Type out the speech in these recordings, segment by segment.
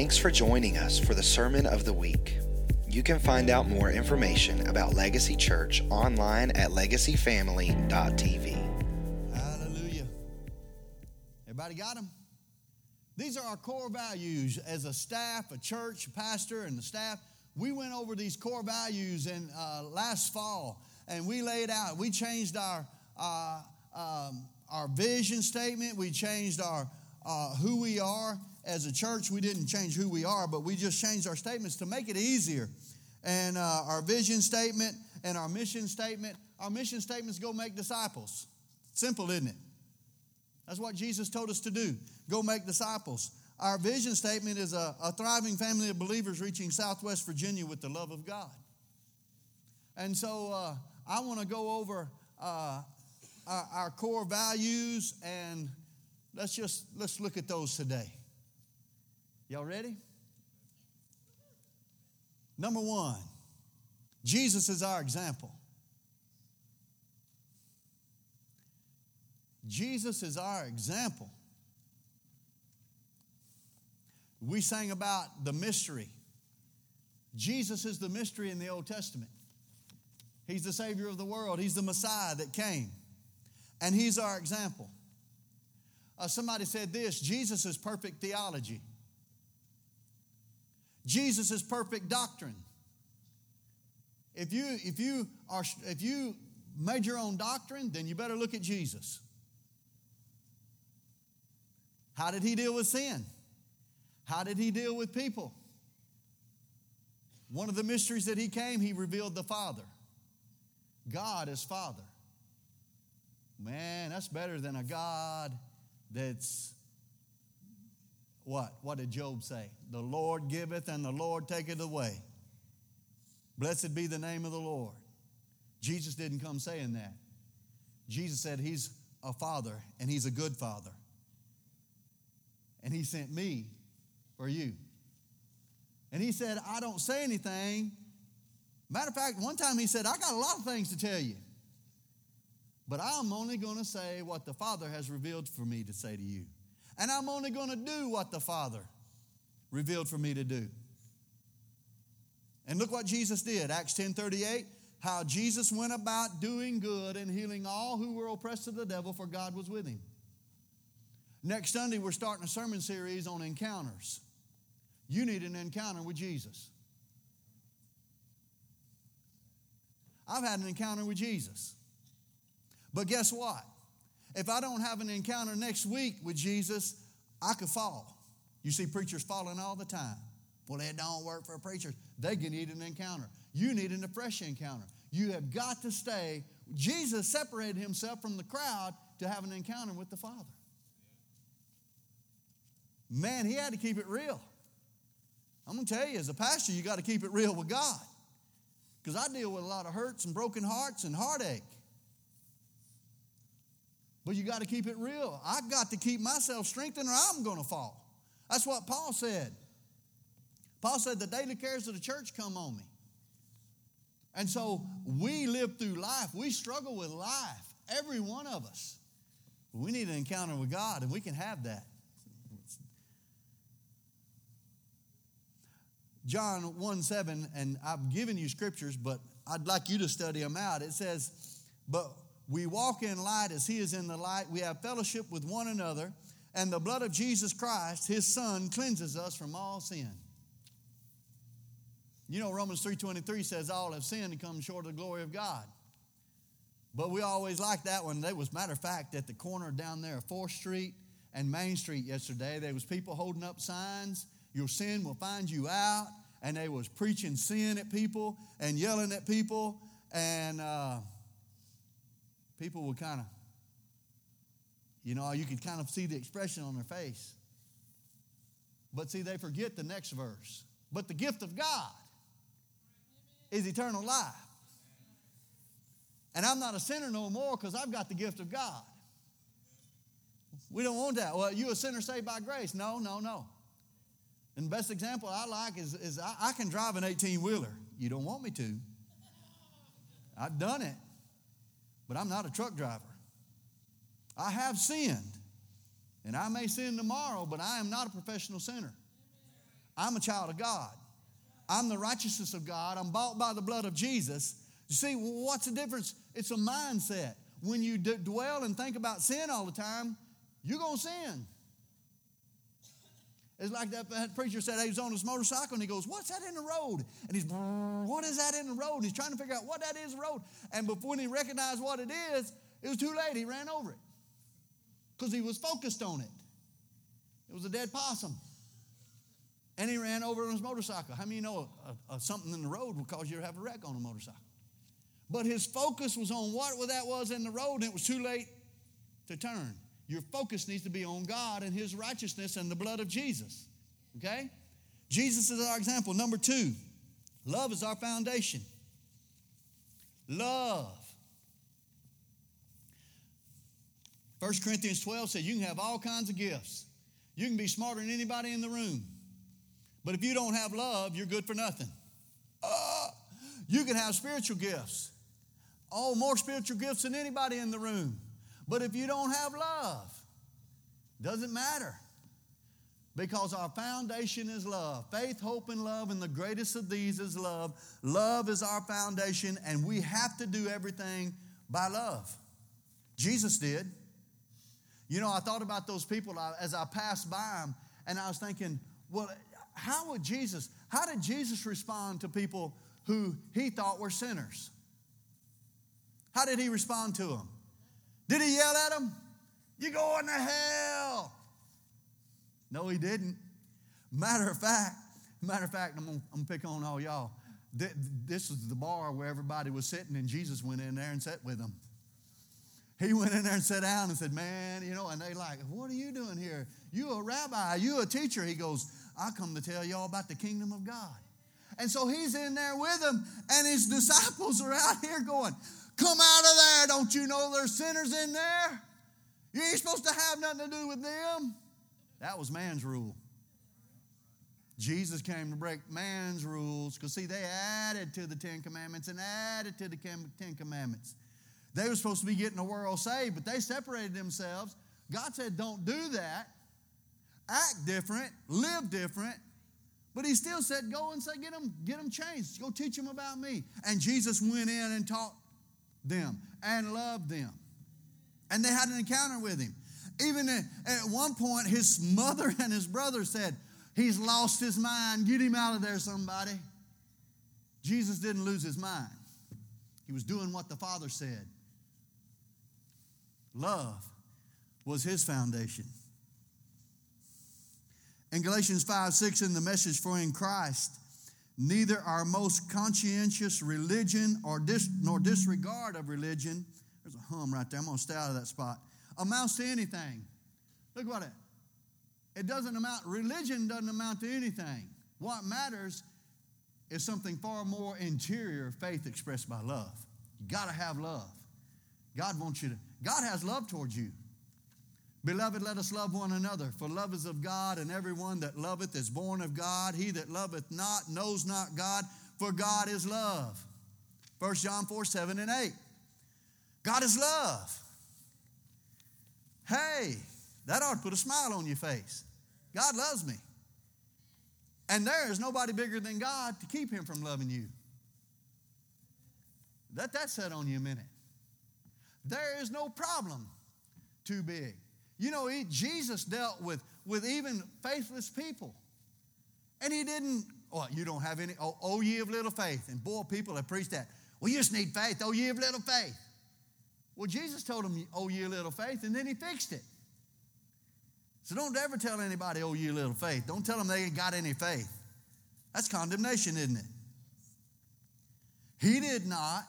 Thanks for joining us for the Sermon of the Week. You can find out more information about Legacy Church online at legacyfamily.tv. Hallelujah. Everybody got them? These are our core values as a staff, a church, a pastor, and the staff. We went over these core values in uh, last fall, and we laid out. We changed our uh, um, our vision statement. We changed our uh, who we are as a church. We didn't change who we are, but we just changed our statements to make it easier. And uh, our vision statement and our mission statement. Our mission statement statements go make disciples. Simple, isn't it? That's what Jesus told us to do. Go make disciples. Our vision statement is a, a thriving family of believers reaching Southwest Virginia with the love of God. And so uh, I want to go over uh, our, our core values and let's just let's look at those today. Y'all ready? Number one, Jesus is our example. Jesus is our example. We sang about the mystery. Jesus is the mystery in the Old Testament. He's the Savior of the world, He's the Messiah that came, and He's our example. Uh, somebody said this Jesus is perfect theology, Jesus is perfect doctrine. If you, if you, are, if you made your own doctrine, then you better look at Jesus. How did he deal with sin? How did he deal with people? One of the mysteries that he came, he revealed the Father. God is Father. Man, that's better than a God that's what? What did Job say? The Lord giveth and the Lord taketh away. Blessed be the name of the Lord. Jesus didn't come saying that. Jesus said he's a father and he's a good father. And he sent me for you. And he said, I don't say anything. Matter of fact, one time he said, I got a lot of things to tell you. But I'm only going to say what the Father has revealed for me to say to you. And I'm only going to do what the Father revealed for me to do. And look what Jesus did. Acts 10 38, how Jesus went about doing good and healing all who were oppressed of the devil, for God was with him. Next Sunday, we're starting a sermon series on encounters. You need an encounter with Jesus. I've had an encounter with Jesus. But guess what? If I don't have an encounter next week with Jesus, I could fall. You see preachers falling all the time. Well, it don't work for preachers. They can need an encounter. You need a fresh encounter. You have got to stay. Jesus separated himself from the crowd to have an encounter with the Father. Man, he had to keep it real. I'm going to tell you, as a pastor, you got to keep it real with God. Because I deal with a lot of hurts and broken hearts and heartache. But you got to keep it real. I got to keep myself strengthened or I'm going to fall. That's what Paul said. Paul said, The daily cares of the church come on me. And so we live through life. We struggle with life, every one of us. We need an encounter with God, and we can have that. John 1 7, and I've given you scriptures, but I'd like you to study them out. It says, But we walk in light as he is in the light. We have fellowship with one another, and the blood of Jesus Christ, his son, cleanses us from all sin. You know, Romans 3.23 says all have sinned and come short of the glory of God. But we always like that one. There was, matter of fact, at the corner down there, 4th Street and Main Street yesterday, there was people holding up signs, your sin will find you out and they was preaching sin at people and yelling at people, and uh, people would kind of, you know, you could kind of see the expression on their face. But see, they forget the next verse. But the gift of God is eternal life. And I'm not a sinner no more because I've got the gift of God. We don't want that. Well, you a sinner saved by grace. No, no, no. And the best example I like is, is I, I can drive an 18 wheeler. You don't want me to. I've done it, but I'm not a truck driver. I have sinned, and I may sin tomorrow, but I am not a professional sinner. I'm a child of God. I'm the righteousness of God. I'm bought by the blood of Jesus. You see, what's the difference? It's a mindset. When you d- dwell and think about sin all the time, you're going to sin. It's like that, that, preacher said he was on his motorcycle and he goes, What's that in the road? And he's, What is that in the road? He's trying to figure out what that is road. And before he recognized what it is, it was too late. He ran over it because he was focused on it. It was a dead possum. And he ran over on his motorcycle. How many you know a, a, something in the road will cause you to have a wreck on a motorcycle? But his focus was on what that was in the road, and it was too late to turn. Your focus needs to be on God and his righteousness and the blood of Jesus. Okay? Jesus is our example. Number two, love is our foundation. Love. 1 Corinthians 12 says you can have all kinds of gifts. You can be smarter than anybody in the room. But if you don't have love, you're good for nothing. Uh, you can have spiritual gifts. Oh, more spiritual gifts than anybody in the room. But if you don't have love, doesn't matter. Because our foundation is love. Faith, hope, and love, and the greatest of these is love. Love is our foundation, and we have to do everything by love. Jesus did. You know, I thought about those people as I passed by them, and I was thinking, well, how would Jesus, how did Jesus respond to people who he thought were sinners? How did he respond to them? Did he yell at them? You're going to hell. No, he didn't. Matter of fact, matter of fact, I'm gonna, I'm gonna pick on all y'all. This is the bar where everybody was sitting, and Jesus went in there and sat with them. He went in there and sat down and said, Man, you know, and they like, What are you doing here? You a rabbi, you a teacher. He goes, I come to tell y'all about the kingdom of God. And so he's in there with them, and his disciples are out here going, Come out of there. Don't you know there's sinners in there? You ain't supposed to have nothing to do with them. That was man's rule. Jesus came to break man's rules because, see, they added to the Ten Commandments and added to the Ten Commandments. They were supposed to be getting the world saved, but they separated themselves. God said, Don't do that. Act different, live different. But he still said, Go and say, Get them, get them changed. Go teach them about me. And Jesus went in and taught them and loved them. And they had an encounter with him. Even at one point, his mother and his brother said, He's lost his mind. Get him out of there, somebody. Jesus didn't lose his mind, he was doing what the Father said. Love was his foundation. In Galatians 5 6, in the message for in Christ, neither our most conscientious religion or dis, nor disregard of religion there's a hum right there. I'm going to stay out of that spot. Amounts to anything. Look what it. It doesn't amount. Religion doesn't amount to anything. What matters is something far more interior. Faith expressed by love. You got to have love. God wants you to. God has love towards you. Beloved, let us love one another, for love is of God, and everyone that loveth is born of God. He that loveth not knows not God, for God is love. 1 John 4 7 and 8. God is love. Hey, that ought to put a smile on your face. God loves me. And there is nobody bigger than God to keep him from loving you. Let that set on you a minute. There is no problem too big. You know, he, Jesus dealt with, with even faithless people. And he didn't, well, you don't have any, oh, oh, ye of little faith. And boy, people have preached that. Well, you just need faith. Oh, ye of little faith. Well, Jesus told them, Oh, ye little faith, and then he fixed it. So don't ever tell anybody, Oh, ye little faith. Don't tell them they ain't got any faith. That's condemnation, isn't it? He did not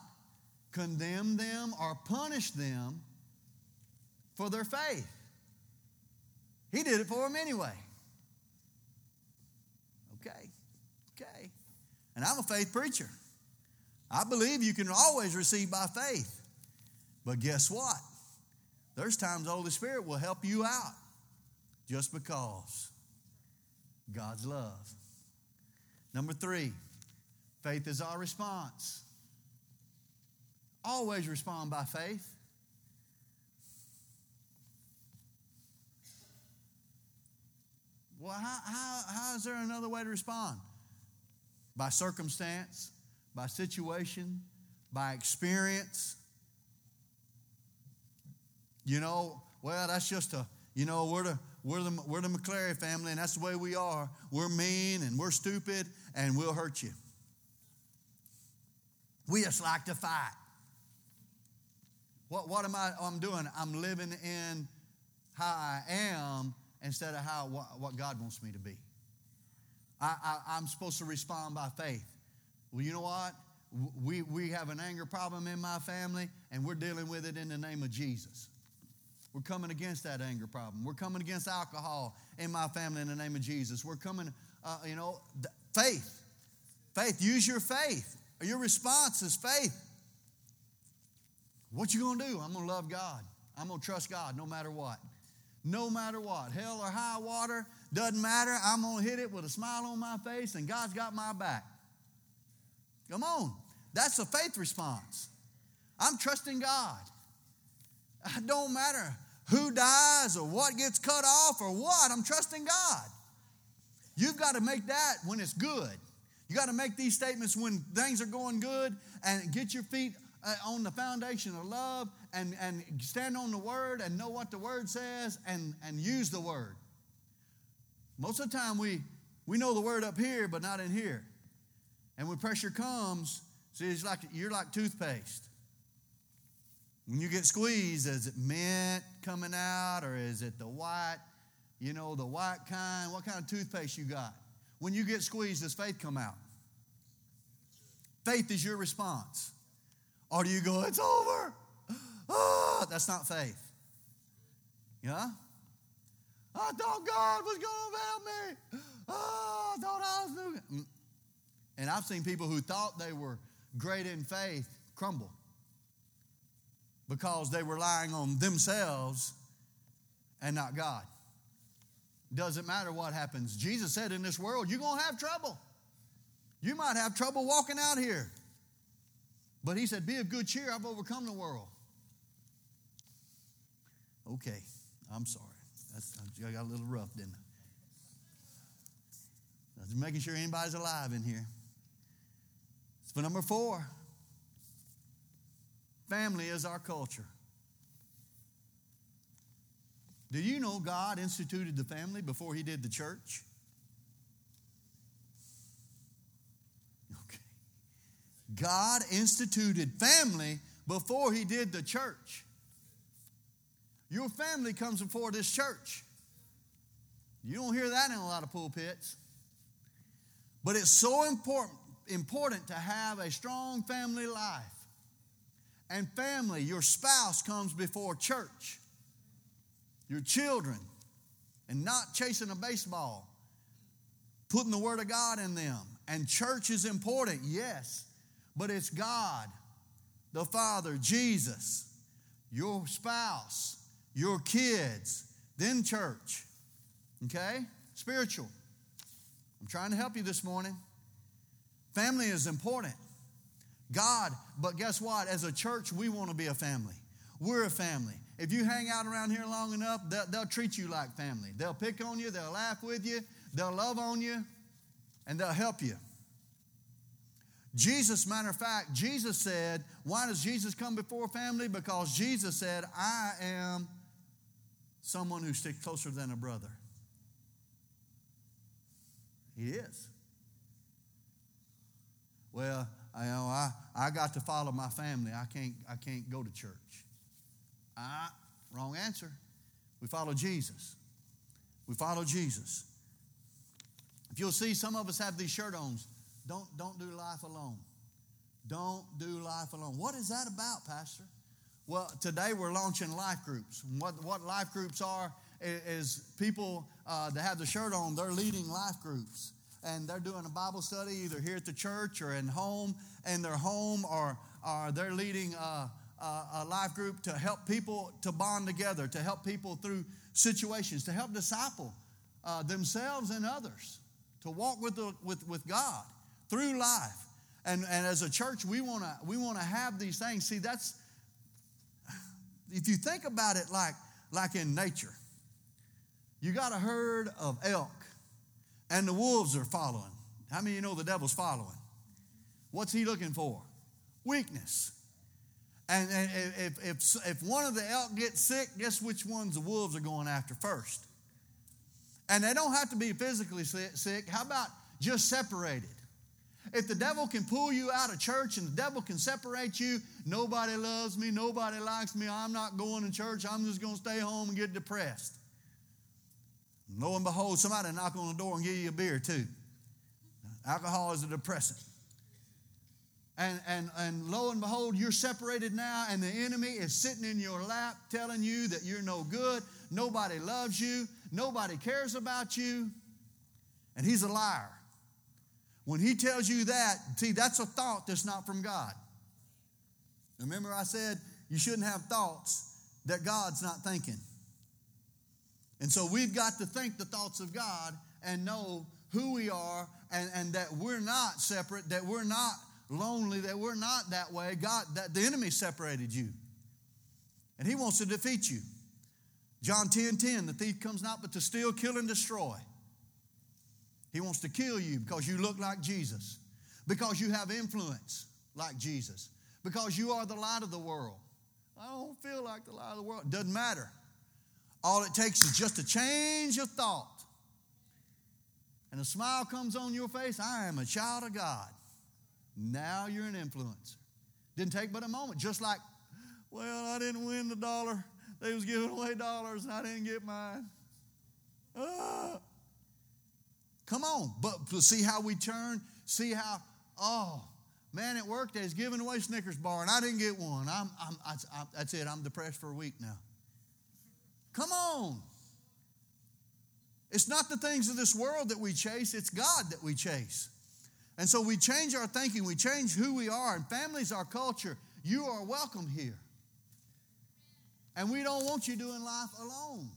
condemn them or punish them for their faith. He did it for him anyway. Okay, okay. And I'm a faith preacher. I believe you can always receive by faith. But guess what? There's times the Holy Spirit will help you out just because God's love. Number three, faith is our response. Always respond by faith. Well, how, how, how is there another way to respond? By circumstance, by situation, by experience. You know, well, that's just a, you know, we're the, we're the, we're the McClary family, and that's the way we are. We're mean and we're stupid, and we'll hurt you. We just like to fight. What, what am I I'm doing? I'm living in how I am instead of how what, God wants me to be. I, I, I'm supposed to respond by faith. Well, you know what? We, we have an anger problem in my family, and we're dealing with it in the name of Jesus. We're coming against that anger problem. We're coming against alcohol in my family in the name of Jesus. We're coming, uh, you know, faith. Faith. Use your faith. Your response is faith. What you gonna do? I'm gonna love God. I'm gonna trust God no matter what. No matter what. Hell or high water, doesn't matter. I'm gonna hit it with a smile on my face, and God's got my back. Come on. That's a faith response. I'm trusting God. It don't matter who dies or what gets cut off or what, I'm trusting God. You've got to make that when it's good. You got to make these statements when things are going good and get your feet uh, on the foundation of love and, and stand on the word and know what the word says and, and use the word. Most of the time, we, we know the word up here, but not in here. And when pressure comes, see, it's like you're like toothpaste. When you get squeezed, is it mint coming out or is it the white, you know, the white kind? What kind of toothpaste you got? When you get squeezed, does faith come out? Faith is your response. Or do you go, it's over? Oh, that's not faith. Yeah? I thought God was going to help me. Oh, I thought I was doing. Mm. And I've seen people who thought they were great in faith crumble because they were relying on themselves and not God. Doesn't matter what happens. Jesus said in this world, you're going to have trouble. You might have trouble walking out here. But he said, Be of good cheer, I've overcome the world. Okay, I'm sorry. That's, I got a little rough, didn't I? Just making sure anybody's alive in here. For number four. Family is our culture. Do you know God instituted the family before He did the church? Okay. God instituted family before He did the church. Your family comes before this church. You don't hear that in a lot of pulpits. But it's so important, important to have a strong family life and family. Your spouse comes before church, your children, and not chasing a baseball, putting the Word of God in them. And church is important, yes, but it's God, the Father, Jesus, your spouse, your kids, then church. Okay? Spiritual. I'm trying to help you this morning. Family is important. God, but guess what? As a church, we want to be a family. We're a family. If you hang out around here long enough, they'll, they'll, treat you like family. They'll pick on you, they'll laugh with you, they'll love on you, and they'll help you. Jesus, matter of fact, Jesus said, why does Jesus come before family? Because Jesus said, I am someone who sticks closer than a brother. He is. Well, I, you know, I, I got to follow my family. I can't, I can't go to church. Ah, wrong answer. We follow Jesus. We follow Jesus. If you'll see, some of us have these shirt ons. Don't, don't do life alone. Don't do life alone. What is that about, Pastor? Well, today we're launching life groups. What, what life groups are is people uh, that have the shirt on, they're leading life groups and they're doing a Bible study either here at the church or in home, in their home, or, or they're leading a, a, a life group to help people to bond together, to help people through situations, to help disciple uh, themselves and others, to walk with, the, with, with God through life. And, and as a church, we want to we wanna have these things. See, that's, if you think about it like, like in nature, you got a herd of elk and the wolves are following. How many of you know the devil's following? What's he looking for? Weakness. And, and if, if, if one of the elk gets sick, guess which ones the wolves are going after first? And they don't have to be physically sick. How about just separated? If the devil can pull you out of church and the devil can separate you, nobody loves me, nobody likes me, I'm not going to church, I'm just going to stay home and get depressed. Lo and behold, somebody knock on the door and give you a beer too. Alcohol is a depressant. And, and, and lo and behold, you're separated now, and the enemy is sitting in your lap telling you that you're no good, nobody loves you, nobody cares about you, and he's a liar. When he tells you that, see, that's a thought that's not from God. Remember, I said you shouldn't have thoughts that God's not thinking. And so we've got to think the thoughts of God and know who we are and, and that we're not separate, that we're not lonely, that we're not that way. God, that the enemy separated you. And he wants to defeat you. John 10 10, the thief comes not but to steal, kill, and destroy. He wants to kill you because you look like Jesus, because you have influence like Jesus, because you are the light of the world. I don't feel like the light of the world. Doesn't matter. All it takes is just a change of thought. And a smile comes on your face. I am a child of God. Now you're an influencer. Didn't take but a moment. Just like, well, I didn't win the dollar. They was giving away dollars and I didn't get mine. Ah. Come on. But see how we turn? See how, oh, man, at work they's giving away Snickers bar and I didn't get one. I'm, I'm, I, I, that's it. I'm depressed for a week now. Come on. It's not the things of this world that we chase, it's God that we chase. And so we change our thinking, we change who we are, and families, our culture. You are welcome here. And we don't want you doing life alone.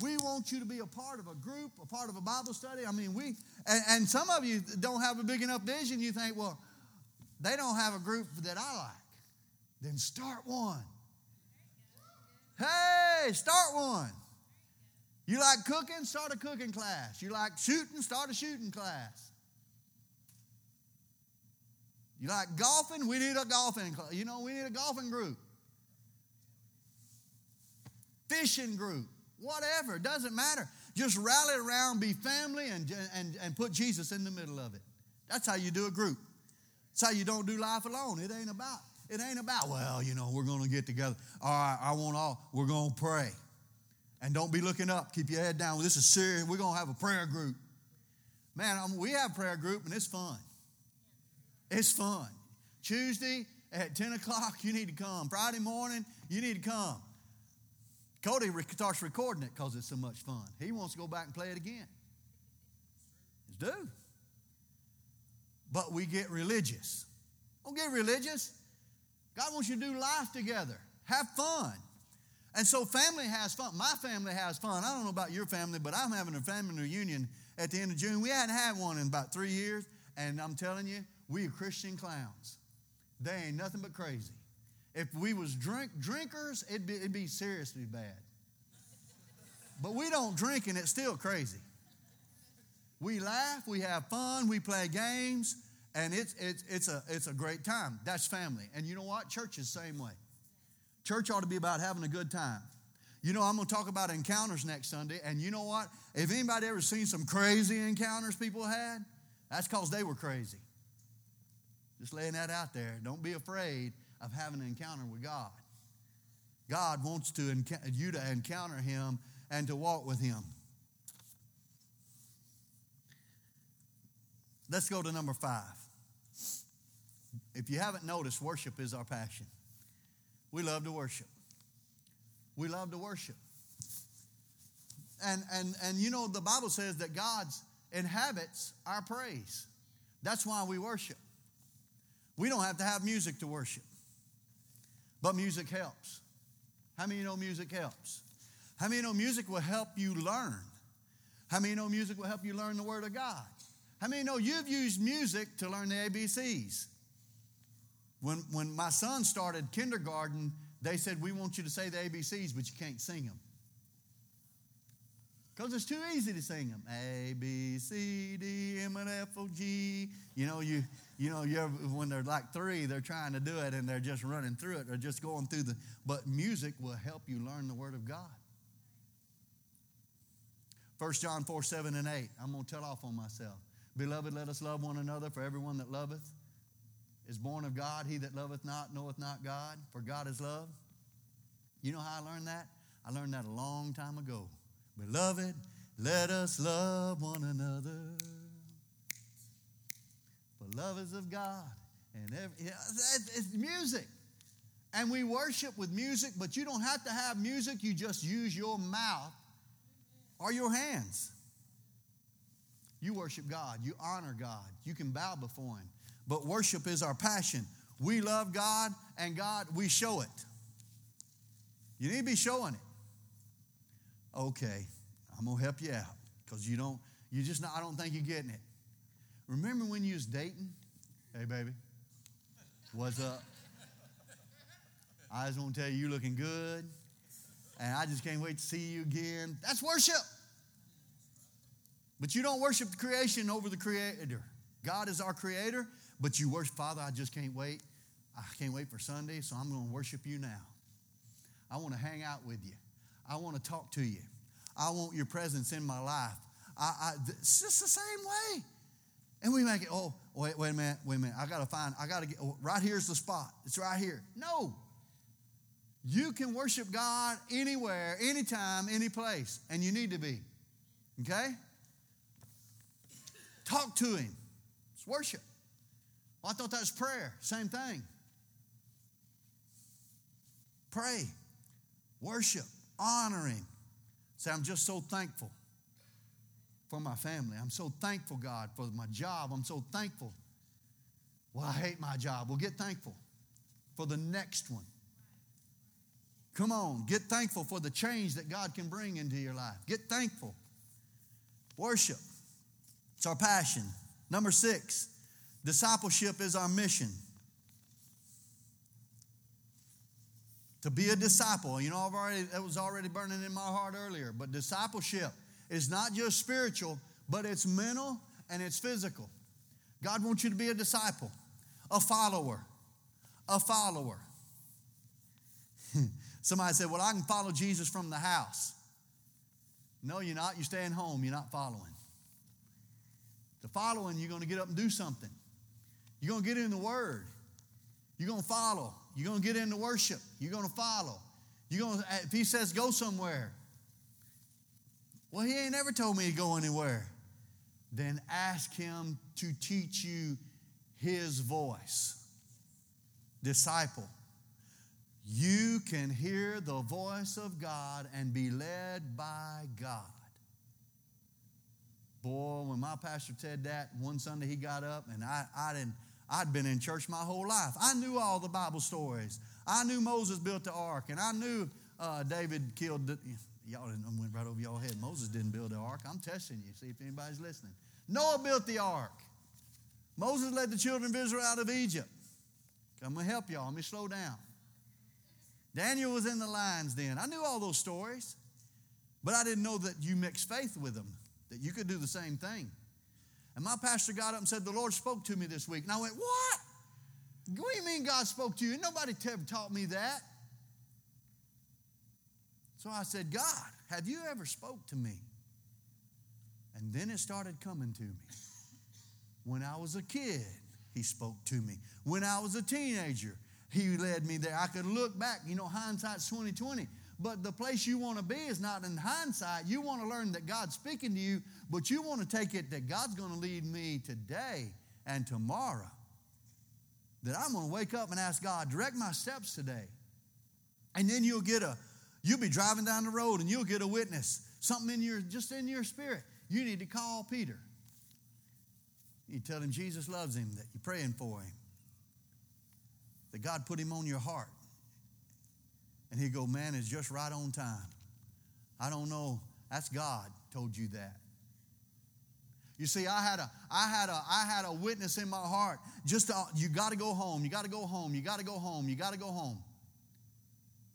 We want you to be a part of a group, a part of a Bible study. I mean, we, and, and some of you don't have a big enough vision. You think, well, they don't have a group that I like. Then start one. Hey, start one. You like cooking? Start a cooking class. You like shooting? Start a shooting class. You like golfing? We need a golfing class. You know, we need a golfing group. Fishing group. Whatever. It doesn't matter. Just rally around, be family, and, and, and put Jesus in the middle of it. That's how you do a group. That's how you don't do life alone. It ain't about, it ain't about, well, you know, we're to get together. All right, I want all, we're to pray. And don't be looking up. Keep your head down. This is serious. We're to have a prayer group. Man, I we have prayer group, and it's fun. It's fun. Tuesday at 10 o'clock, you need to come. Friday morning, you need to come. Cody starts recording it because it's so much fun. He wants to go back and play it again. It's do. But we get religious. Don't get religious. God wants you to do life together. Have fun. And so family has fun. My family has fun. I don't know about your family, but I'm having a family reunion at the end of June. We hadn't had one in about three years, and I'm telling you, we are Christian clowns. They ain't nothing but crazy. If we was drink drinkers, it'd be, it'd be seriously bad. But we don't drink, and it's still crazy. We laugh, we have fun, we play games, and it's, it's, it's, a, it's a great time. That's family. And you know what? Church is the same way. Church ought to be about having a good time. You know, I'm going to talk about encounters next Sunday, and you know what? If anybody ever seen some crazy encounters people had, that's because they were crazy. Just laying that out there. Don't be afraid of having an encounter with God. God wants to you to encounter Him and to walk with Him. Let's go to number five. If you haven't noticed, worship is our passion. We love to worship. We love to worship. And, and, and you know, the Bible says that God inhabits our praise. That's why we worship. We don't have to have music to worship, but music helps. How many know music helps? How many know music will help you learn? How many know music will help you learn the Word of God? How many know you've used music to learn the ABCs? When, when my son started kindergarten, they said, We want you to say the ABCs, but you can't sing them. Because it's too easy to sing them. A, B, C, D, M, and F, O, G. You know, you, you know, you ever, when they're like three, they're trying to do it and they're just running through it or just going through the. But music will help you learn the Word of God. 1 John 4, 7, and 8. I'm going to tell off on myself. Beloved, let us love one another, for everyone that loveth is born of God. He that loveth not knoweth not God, for God is love. You know how I learned that? I learned that a long time ago. Beloved, let us love one another. Love is of God. And every, it's music. And we worship with music, but you don't have to have music. You just use your mouth or your hands. You worship God. You honor God. You can bow before Him. But worship is our passion. We love God, and God, we show it. You need to be showing it. Okay, I'm gonna help you out because you don't. You just not. I don't think you're getting it. Remember when you was dating? Hey, baby, what's up? I just want to tell you, you're looking good, and I just can't wait to see you again. That's worship. But you don't worship the creation over the creator. God is our creator, but you worship, Father, I just can't wait. I can't wait for Sunday, so I'm going to worship you now. I want to hang out with you. I want to talk to you. I want your presence in my life. I, I, it's just the same way. And we make it, oh, wait, wait a minute, wait a minute. I got to find, I got to get, oh, right here's the spot. It's right here. No. You can worship God anywhere, anytime, any place, and you need to be. Okay? Talk to Him. It's worship. Well, I thought that was prayer. Same thing. Pray worship, honor Him. Say, I'm just so thankful for my family. I'm so thankful, God, for my job. I'm so thankful. Well, I hate my job. Well, get thankful for the next one. Come on, get thankful for the change that God can bring into your life. Get thankful. Worship, it's our passion. Number six, discipleship is our mission. to be a disciple. You know, I've already that was already burning in my heart earlier. But discipleship is not just spiritual, but it's mental and it's physical. God wants you to be a disciple, a follower, a follower. Somebody said, Well, I can follow Jesus from the house. No, you're not. You're staying home. You're not following. The following, you're going to get up and do something. You're going to get in the Word. You're going to follow. You're going to get into worship. You're going to follow. You're going to, if he says go somewhere, well, he ain't ever told me to go anywhere. Then ask him to teach you his voice. Disciple. You can hear the voice of God and be led by God. Boy, when my pastor said that one Sunday, he got up and I, I didn't. I'd been in church my whole life. I knew all the Bible stories. I knew Moses built the ark, and I knew uh, David killed the. Y'all went right over y'all head. Moses didn't build the ark. I'm testing you, see if anybody's listening. Noah built the ark. Moses led the children of Israel out of Egypt. I'm going to help y'all. Let me slow down. Daniel was in the lion's den. I knew all those stories, but I didn't know that you mix faith with them, that you could do the same thing. And my pastor got up and said, The Lord spoke to me this week. And I went, What? What do you mean God spoke to you? Nobody ever taught me that. So I said, God, have you ever spoke to me? And then it started coming to me. When I was a kid, he spoke to me. When I was a teenager, he led me there. I could look back, you know, hindsight's 2020. But the place you want to be is not in hindsight. You want to learn that God's speaking to you, but you want to take it that God's going to lead me today and tomorrow. That I'm going to wake up and ask God, direct my steps today. And then you'll get a, you'll be driving down the road and you'll get a witness, something in your, just in your spirit. You need to call Peter. You tell him Jesus loves him, that you're praying for him, that God put him on your heart. And he'd go, Man, it's just right on time. I don't know. That's God told you that. You see, I had a, I had a, I had a witness in my heart. Just to, you got to go home. You got to go home. You got to go home. You got to go home.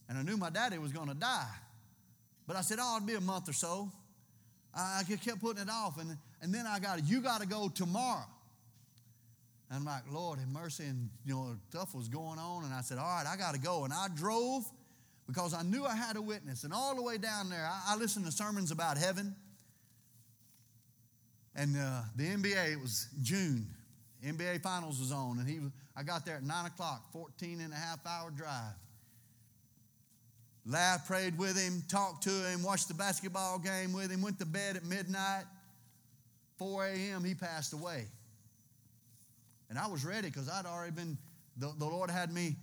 And I knew my daddy was going to die, but I said, "Oh, it'll be a month or so." I kept putting it off. And, and then I got, you got to go tomorrow. And I'm like, Lord, have mercy. And, you know, stuff was going on. And I said, all right, I got to go. And I drove because I knew I had a witness. And all the way down there, I, I listened to sermons about heaven. And uh, the NBA, it was June. NBA Finals was on. And he, I got there at 9 o'clock, 14 and a half hour drive. Laughed, prayed with him, talked to him, watched the basketball game with him, went to bed at midnight. 4 a.m., he passed away. And I was ready because I'd already been, the, the Lord had me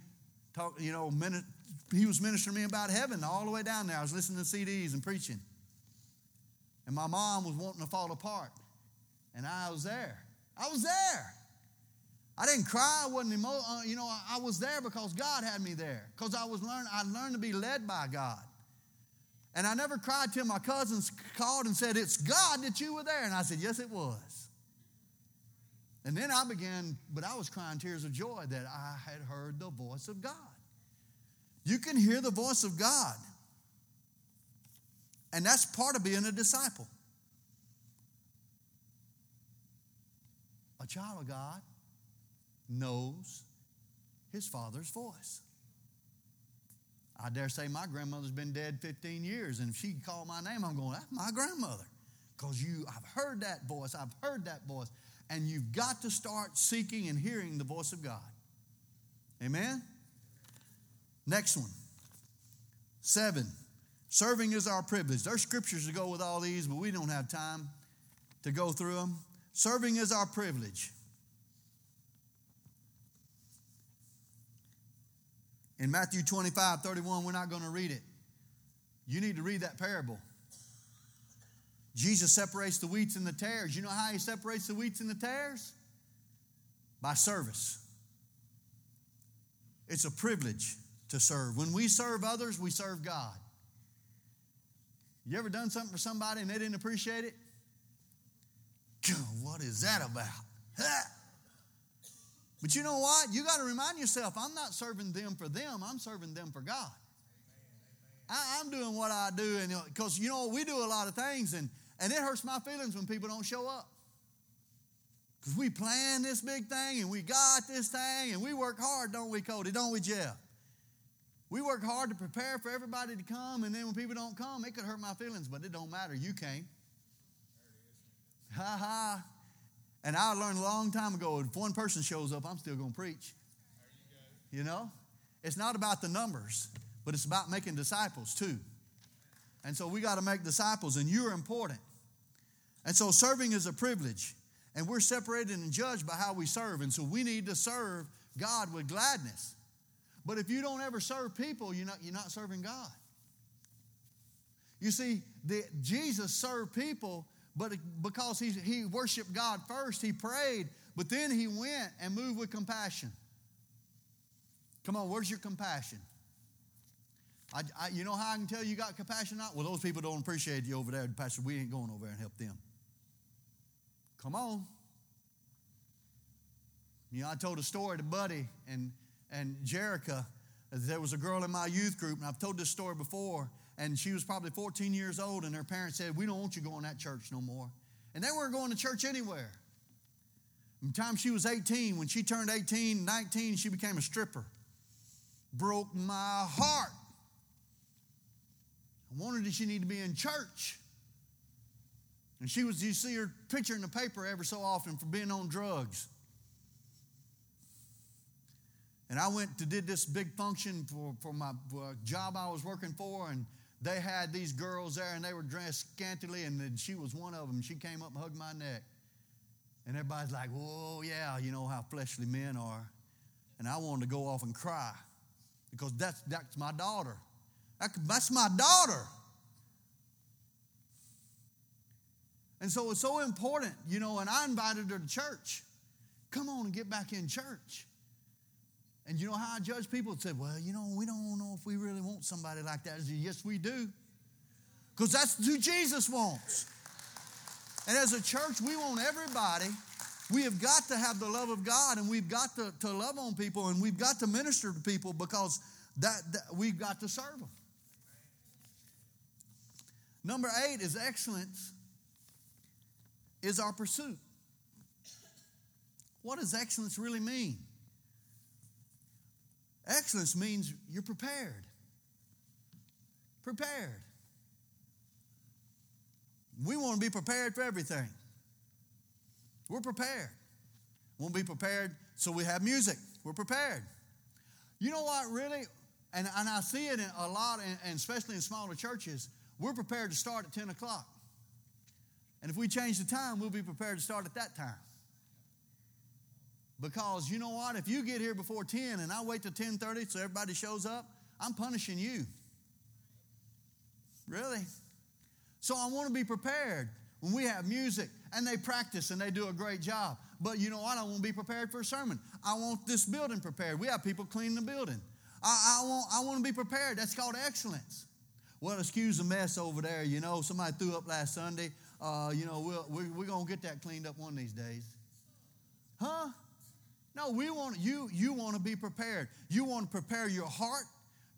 talk, you know, minute, he was ministering me about heaven all the way down there. I was listening to CDs and preaching. And my mom was wanting to fall apart. And I was there. I was there. I didn't cry. I wasn't emo- uh, you know, I, I was there because God had me there. Because I was learn. I learned to be led by God. And I never cried till my cousins called and said, It's God that you were there. And I said, Yes, it was. And then I began, but I was crying tears of joy that I had heard the voice of God. You can hear the voice of God. And that's part of being a disciple. A child of God knows his father's voice. I dare say my grandmother's been dead 15 years, and if she called my name, I'm going, that's my grandmother. Because you, I've heard that voice, I've heard that voice. And you've got to start seeking and hearing the voice of God. Amen? Next one. Seven. Serving is our privilege. There's scriptures to go with all these, but we don't have time to go through them. Serving is our privilege. In Matthew 25, 31, we're not going to read it. You need to read that parable. Jesus separates the wheats and the tares. You know how he separates the wheats and the tares? By service. It's a privilege to serve. When we serve others, we serve God. You ever done something for somebody and they didn't appreciate it? God, What is that about? But you know what? You got to remind yourself I'm not serving them for them, I'm serving them for God. I, am doing what I do, and uh, because you know we do a lot of things, and and it hurts my feelings when people don't show up. Because we plan this big thing, and we got this thing, and we work hard, don't we, Cody? Don't we, Jeff? We work hard to prepare for everybody to come, and then when people don't come, it could hurt my feelings, but it don't matter. You came. Ha ha. And I learned a long time ago if one person shows up, I'm still going to preach. You, know? It's not about the numbers, but it's about making disciples too. And so we got to make disciples, and you're important. And so serving is a privilege, and we're separated and judged by how we serve. And so we need to serve God with gladness. But if you don't ever serve people, you're not, you're not serving God. You see, the, Jesus served people but because he, he worshiped God first, he prayed, but then he went and moved with compassion. Come on, where's your compassion? I, I, you know how I can tell you got compassion not? Well, those people don't appreciate you over there, Pastor. We ain't going over there and help them. Come on. You know, I told a story to Buddy and, and Jerica. There was a girl in my youth group, and I've told this story before and she was probably 14 years old, and her parents said, We don't want you going to that church no more. And they weren't going to church anywhere. From the time she was 18, when she turned 18, 19, she became a stripper. Broke my heart. I wondered if she needed to be in church. And she was, you see her picture in the paper every so often for being on drugs. And I went to did this big function for, for my job I was working for, and they had these girls there and they were dressed scantily, and then she was one of them. She came up and hugged my neck. And everybody's like, whoa, yeah, you know how fleshly men are. And I wanted to go off and cry because that's, that's my daughter. That's my daughter. And so it's so important, you know, and I invited her to church. Come on and get back in church. And you know how I judge people? Said, well, you know, we don't know if we really want somebody like that. I said, yes, we do. Because that's who Jesus wants. And as a church, we want everybody. We have got to have the love of God and we've got to, to love on people and we've got to minister to people because that, that we've got to serve them. Number eight is excellence is our pursuit. What does excellence really mean? Excellence means you're prepared. Prepared. We want to be prepared for everything. We're prepared. We'll be prepared so we have music. We're prepared. You know what, really? And, and I see it in a lot, and, and especially in smaller churches, we're prepared to start at 10 o'clock. And if we change the time, we'll be prepared to start at that time. Because you know what? If you get here before 10 and I wait till 10:30 so everybody shows up, I'm punishing you. Really? So I want to be prepared when we have music and they practice and they do a great job. But you know what? I want to be prepared for a sermon. I want this building prepared. We have people cleaning the building. I, I, want, I want to be prepared. That's called excellence. Well, excuse the mess over there. You know, somebody threw up last Sunday. Uh, you know, we'll, we, we're going to get that cleaned up one of these days. Huh? No, we want you. You want to be prepared. You want to prepare your heart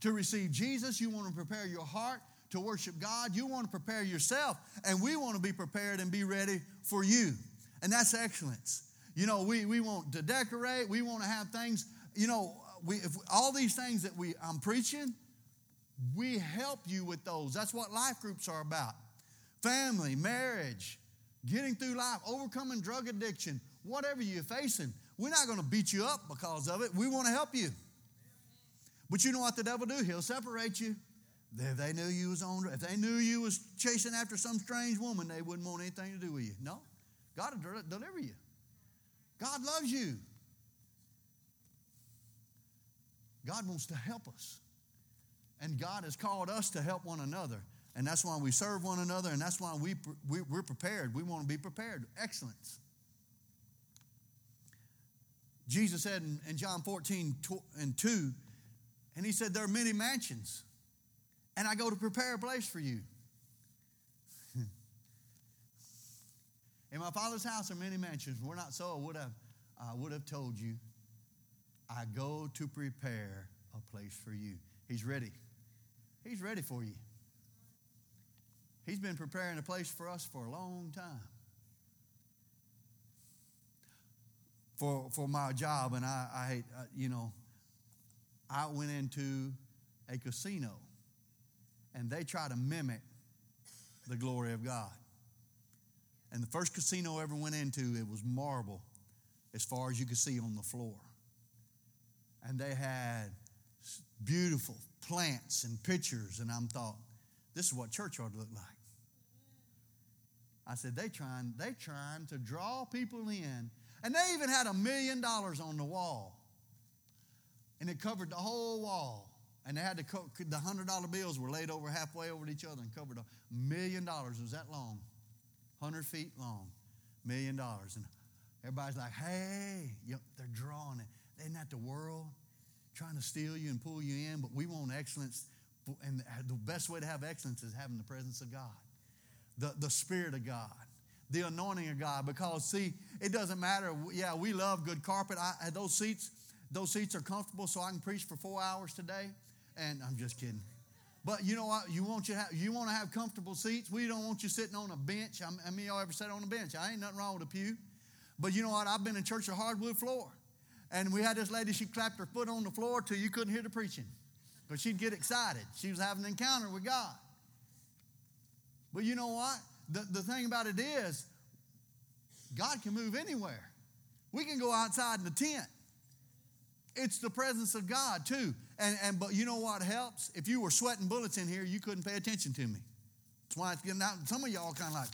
to receive Jesus. You want to prepare your heart to worship God. You want to prepare yourself, and we want to be prepared and be ready for you. And that's excellence. You know, we, we want to decorate. We want to have things. You know, we if all these things that we I'm preaching, we help you with those. That's what life groups are about. Family, marriage, getting through life, overcoming drug addiction, whatever you're facing. We're not going to beat you up because of it. We want to help you. But you know what the devil do? He'll separate you. If they knew you was on, if they knew you was chasing after some strange woman, they wouldn't want anything to do with you. No, God will deliver you. God loves you. God wants to help us. And God has called us to help one another. And that's why we serve one another, and that's why we, we, are prepared. We want to be prepared. Excellence. Jesus said in, in John 14 and 2, and he said, There are many mansions, and I go to prepare a place for you. in my father's house are many mansions. We're not so, I would have, I would have told you. I go to prepare a place for you. He's ready. He's ready for you. He's been preparing a place for us for a long time. For, for my job, and I, I, you know, I went into a casino and they try to mimic the glory of God. And the first casino I ever went into, it was marble as far as you could see on the floor. And they had beautiful plants and pictures, and I'm thought, this is what church ought to look like. I said, they trying, they trying to draw people in. And they even had a million dollars on the wall. And it covered the whole wall. And they had to co- the hundred dollar bills were laid over halfway over each other and covered a million dollars. It was that long, hundred feet long, million dollars. And everybody's like, "Hey, yep, they're drawing it. Isn't that the world trying to steal you and pull you in? But we want excellence, and the best way to have excellence is having the presence of God, the the Spirit of God." The anointing of God, because see, it doesn't matter. Yeah, we love good carpet. I, those seats, those seats are comfortable, so I can preach for four hours today. And I'm just kidding. But you know what? You want you have, you want to have comfortable seats. We don't want you sitting on a bench. I mean, y'all ever sat on a bench? I ain't nothing wrong with a pew. But you know what? I've been in church of hardwood floor, and we had this lady. She clapped her foot on the floor till you couldn't hear the preaching, but she'd get excited. She was having an encounter with God. But you know what? The, the thing about it is, God can move anywhere. We can go outside in the tent. It's the presence of God too. And, and but you know what helps? If you were sweating bullets in here, you couldn't pay attention to me. That's why it's getting out. Some of y'all kind of like,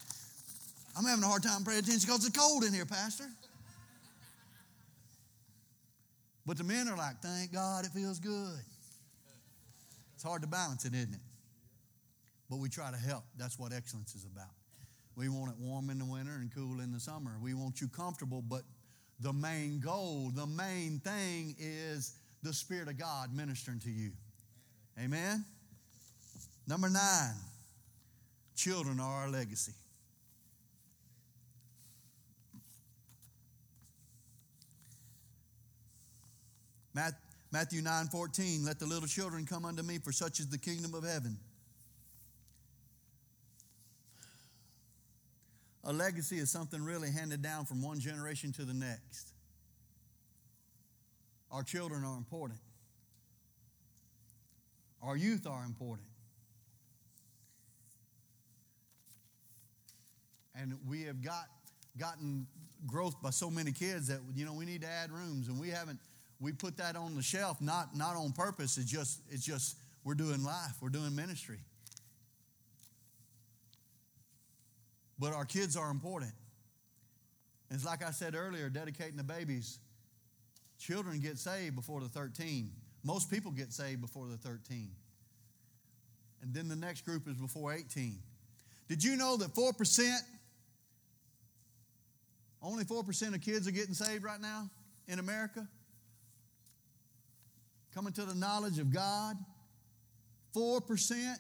I'm having a hard time paying attention because it's cold in here, Pastor. But the men are like, thank God it feels good. It's hard to balance it, isn't it? But we try to help. That's what excellence is about. We want it warm in the winter and cool in the summer. We want you comfortable, but the main goal, the main thing is the Spirit of God ministering to you. Amen? Number nine, children are our legacy. Matthew 9 14, let the little children come unto me, for such is the kingdom of heaven. A legacy is something really handed down from one generation to the next. Our children are important. Our youth are important. And we have got gotten growth by so many kids that you know we need to add rooms and we haven't we put that on the shelf not not on purpose it's just it's just we're doing life we're doing ministry but our kids are important it's like i said earlier dedicating the babies children get saved before the 13 most people get saved before the 13 and then the next group is before 18 did you know that 4% only 4% of kids are getting saved right now in America. Coming to the knowledge of God. 4%.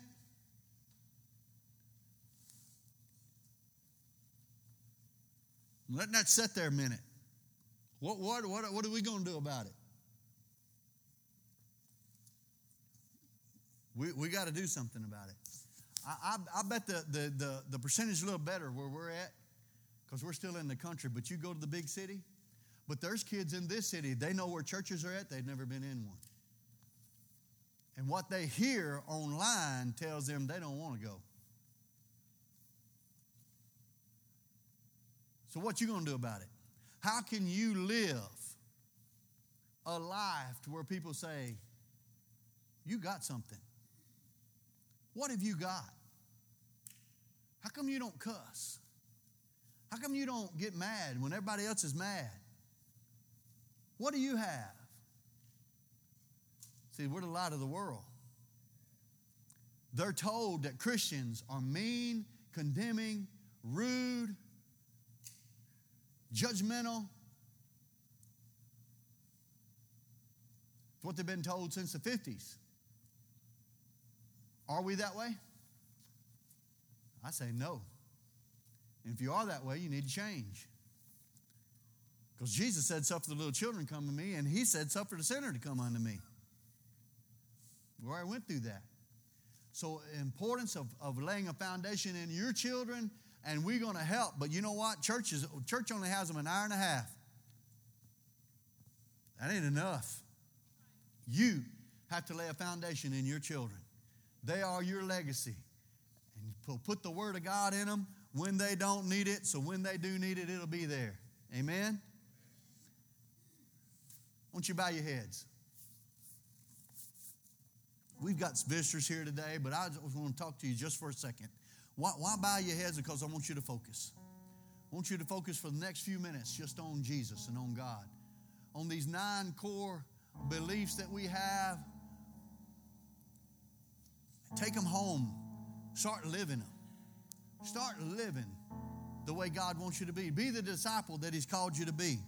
Letting that sit there a minute. What, what, what, what are we going to do about it? We, we got to do something about it. I, I, I bet the, the, the, the percentage is a little better where we're at because we're still in the country. But you go to the big city, but there's kids in this city, they know where churches are at, they've never been in one. And what they hear online tells them they don't want to go. So what you going to do about it? How can you live a life to where people say, you got something? What have you got? How come you don't cuss? How come you don't get mad when everybody else is mad? What do you have? See, we're the light of the world. They're told that Christians are mean, condemning, rude, judgmental. It's what they've been told since the 50s. Are we that way? I say no. And if you are that way, you need to change. Because Jesus said, Suffer the little children to come to me, and he said, Suffer the sinner to come unto me. Where I went through that. So, importance of, of laying a foundation in your children, and we're going to help. But you know what? Church, is, church only has them an hour and a half. That ain't enough. You have to lay a foundation in your children. They are your legacy. And put the Word of God in them, when they don't need it, so when they do need it, it'll be there. Amen? Won't you bow your heads? We've got visitors here today, but I just want to talk to you just for a second. Why, why bow your heads? Because I want you to focus. I want you to focus for the next few minutes just on Jesus and on God, on these nine core beliefs that we have. Take them home, start living them. Start living the way God wants you to be. Be the disciple that He's called you to be.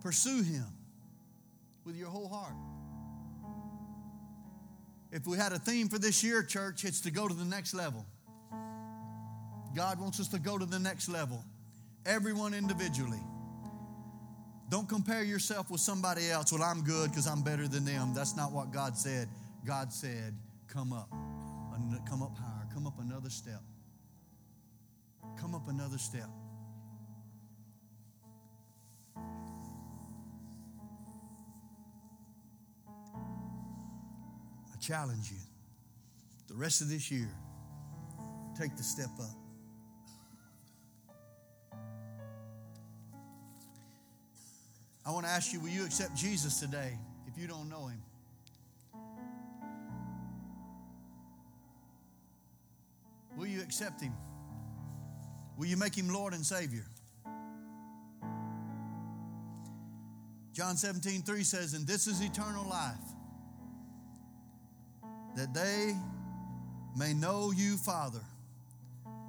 Pursue Him with your whole heart. If we had a theme for this year, church, it's to go to the next level. God wants us to go to the next level, everyone individually. Don't compare yourself with somebody else. Well, I'm good because I'm better than them. That's not what God said. God said, come up, come up higher come up another step. Come up another step. Challenge you the rest of this year, take the step up. I want to ask you will you accept Jesus today if you don't know him? Will you accept Him? Will you make Him Lord and Savior? John 17, 3 says, And this is eternal life, that they may know you, Father,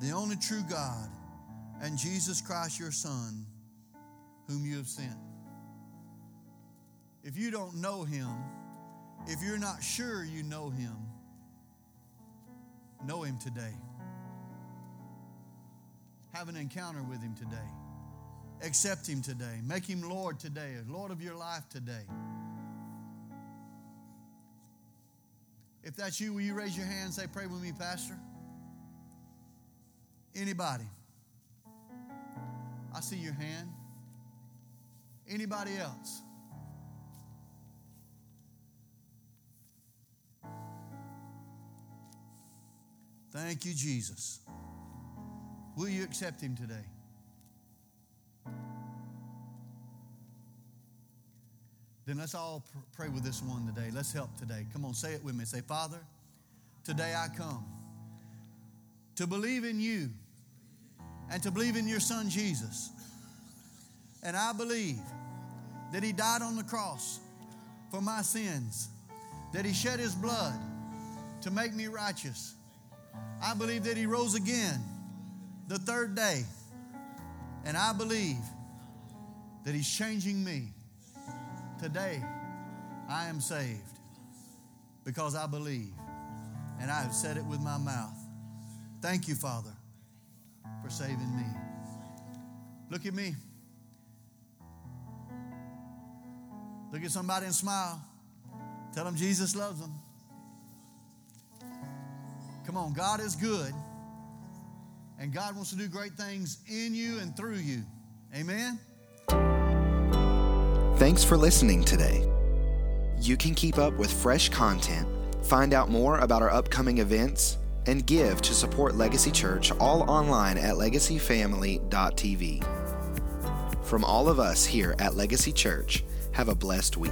the only true God, and Jesus Christ, your Son, whom you have sent. If you don't know Him, if you're not sure you know Him, know Him today. Have an encounter with Him today. Accept Him today. Make Him Lord today, Lord of your life today. If that's you, will you raise your hand and say, Pray with me, Pastor? Anybody? I see your hand. Anybody else? Thank you, Jesus. Will you accept Him today? Then let's all pr- pray with this one today. Let's help today. Come on, say it with me. Say, Father, today I come to believe in you and to believe in your Son Jesus. And I believe that He died on the cross for my sins, that He shed His blood to make me righteous. I believe that He rose again the third day. And I believe that He's changing me. Today, I am saved because I believe and I have said it with my mouth. Thank you, Father, for saving me. Look at me. Look at somebody and smile. Tell them Jesus loves them. Come on, God is good, and God wants to do great things in you and through you. Amen. Thanks for listening today. You can keep up with fresh content, find out more about our upcoming events, and give to support Legacy Church all online at legacyfamily.tv. From all of us here at Legacy Church, have a blessed week.